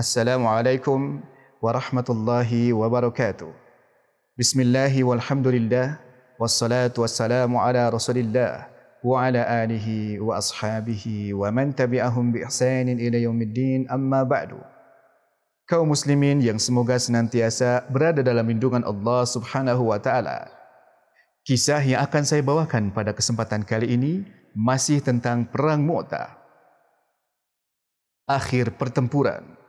Assalamualaikum warahmatullahi wabarakatuh. Bismillah walhamdulillah wassalatu wassalamu ala Rasulillah wa ala alihi wa ashabihi wa man tabi'ahum bi ihsanin ila yaumiddin amma ba'du. Kaum muslimin yang semoga senantiasa berada dalam lindungan Allah Subhanahu wa taala. Kisah yang akan saya bawakan pada kesempatan kali ini masih tentang perang Mu'tah. Akhir pertempuran.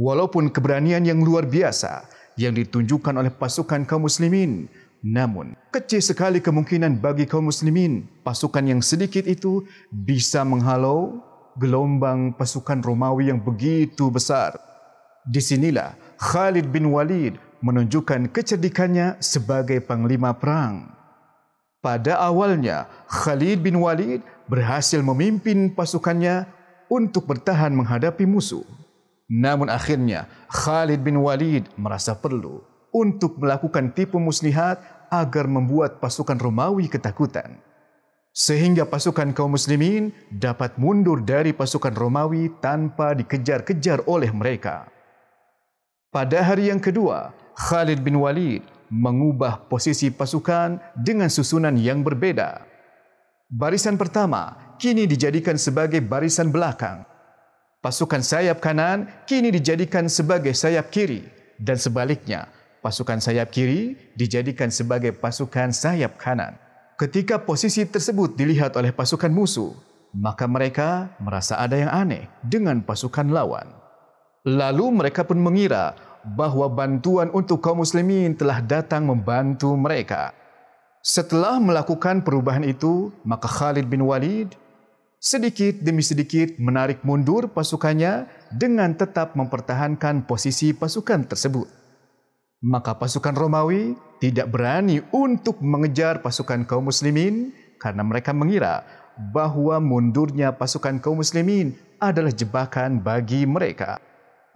Walaupun keberanian yang luar biasa yang ditunjukkan oleh pasukan kaum muslimin, namun kecil sekali kemungkinan bagi kaum muslimin pasukan yang sedikit itu bisa menghalau gelombang pasukan Romawi yang begitu besar. Di sinilah Khalid bin Walid menunjukkan kecerdikannya sebagai panglima perang. Pada awalnya, Khalid bin Walid berhasil memimpin pasukannya untuk bertahan menghadapi musuh. Namun akhirnya Khalid bin Walid merasa perlu untuk melakukan tipu muslihat agar membuat pasukan Romawi ketakutan. Sehingga pasukan kaum muslimin dapat mundur dari pasukan Romawi tanpa dikejar-kejar oleh mereka. Pada hari yang kedua, Khalid bin Walid mengubah posisi pasukan dengan susunan yang berbeda. Barisan pertama kini dijadikan sebagai barisan belakang pasukan sayap kanan kini dijadikan sebagai sayap kiri dan sebaliknya, pasukan sayap kiri dijadikan sebagai pasukan sayap kanan. Ketika posisi tersebut dilihat oleh pasukan musuh, maka mereka merasa ada yang aneh dengan pasukan lawan. Lalu mereka pun mengira bahawa bantuan untuk kaum muslimin telah datang membantu mereka. Setelah melakukan perubahan itu, maka Khalid bin Walid sedikit demi sedikit menarik mundur pasukannya dengan tetap mempertahankan posisi pasukan tersebut. Maka pasukan Romawi tidak berani untuk mengejar pasukan kaum muslimin karena mereka mengira bahawa mundurnya pasukan kaum muslimin adalah jebakan bagi mereka.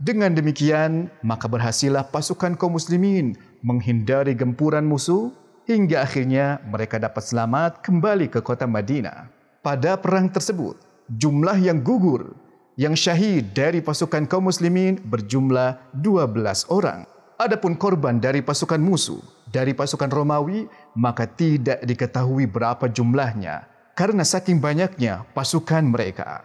Dengan demikian, maka berhasillah pasukan kaum muslimin menghindari gempuran musuh hingga akhirnya mereka dapat selamat kembali ke kota Madinah pada perang tersebut, jumlah yang gugur, yang syahid dari pasukan kaum muslimin berjumlah 12 orang. Adapun korban dari pasukan musuh, dari pasukan Romawi, maka tidak diketahui berapa jumlahnya karena saking banyaknya pasukan mereka.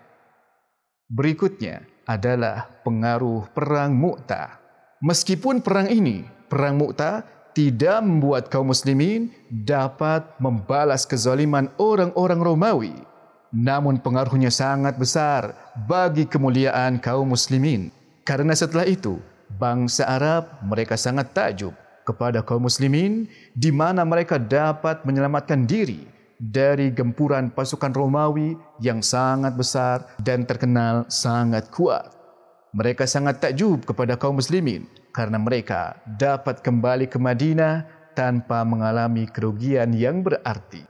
Berikutnya adalah pengaruh perang Mu'tah. Meskipun perang ini, perang Mu'tah tidak membuat kaum muslimin dapat membalas kezaliman orang-orang Romawi namun pengaruhnya sangat besar bagi kemuliaan kaum muslimin. Karena setelah itu, bangsa Arab mereka sangat takjub kepada kaum muslimin di mana mereka dapat menyelamatkan diri dari gempuran pasukan Romawi yang sangat besar dan terkenal sangat kuat. Mereka sangat takjub kepada kaum muslimin karena mereka dapat kembali ke Madinah tanpa mengalami kerugian yang berarti.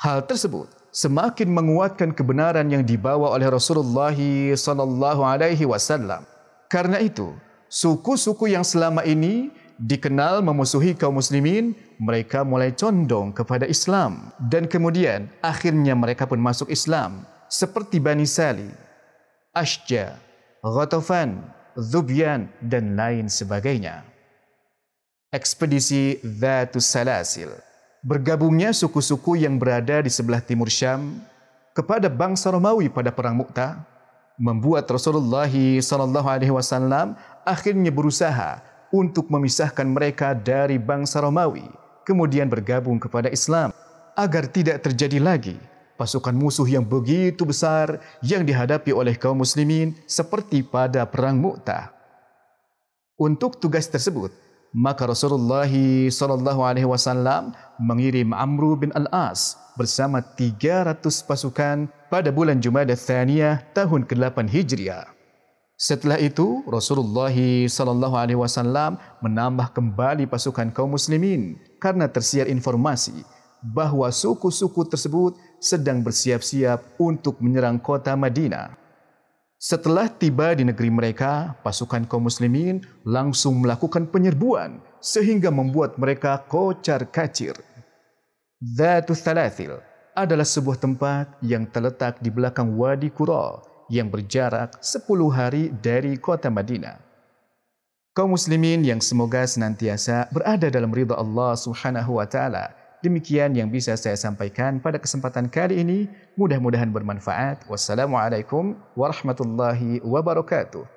Hal tersebut semakin menguatkan kebenaran yang dibawa oleh Rasulullah sallallahu alaihi wasallam. Karena itu, suku-suku yang selama ini dikenal memusuhi kaum muslimin, mereka mulai condong kepada Islam dan kemudian akhirnya mereka pun masuk Islam seperti Bani Sali, Ashja, Ghatafan, Zubyan dan lain sebagainya. Ekspedisi Dhatus Salasil bergabungnya suku-suku yang berada di sebelah timur Syam kepada bangsa Romawi pada perang Mu'tah membuat Rasulullah sallallahu alaihi wasallam akhirnya berusaha untuk memisahkan mereka dari bangsa Romawi kemudian bergabung kepada Islam agar tidak terjadi lagi pasukan musuh yang begitu besar yang dihadapi oleh kaum muslimin seperti pada perang Mu'tah. Untuk tugas tersebut, maka Rasulullah sallallahu alaihi wasallam mengirim Amr bin Al-As bersama 300 pasukan pada bulan Jumadah Tsaniyah tahun ke-8 Hijriah. Setelah itu Rasulullah sallallahu alaihi wasallam menambah kembali pasukan kaum muslimin karena tersiar informasi bahawa suku-suku tersebut sedang bersiap-siap untuk menyerang kota Madinah. Setelah tiba di negeri mereka, pasukan kaum muslimin langsung melakukan penyerbuan sehingga membuat mereka kocar kacir. Dhatul Thalathil adalah sebuah tempat yang terletak di belakang Wadi Qura yang berjarak 10 hari dari kota Madinah. Kaum muslimin yang semoga senantiasa berada dalam ridha Allah Subhanahu wa taala. Demikian yang bisa saya sampaikan pada kesempatan kali ini. Mudah-mudahan bermanfaat. Wassalamualaikum warahmatullahi wabarakatuh.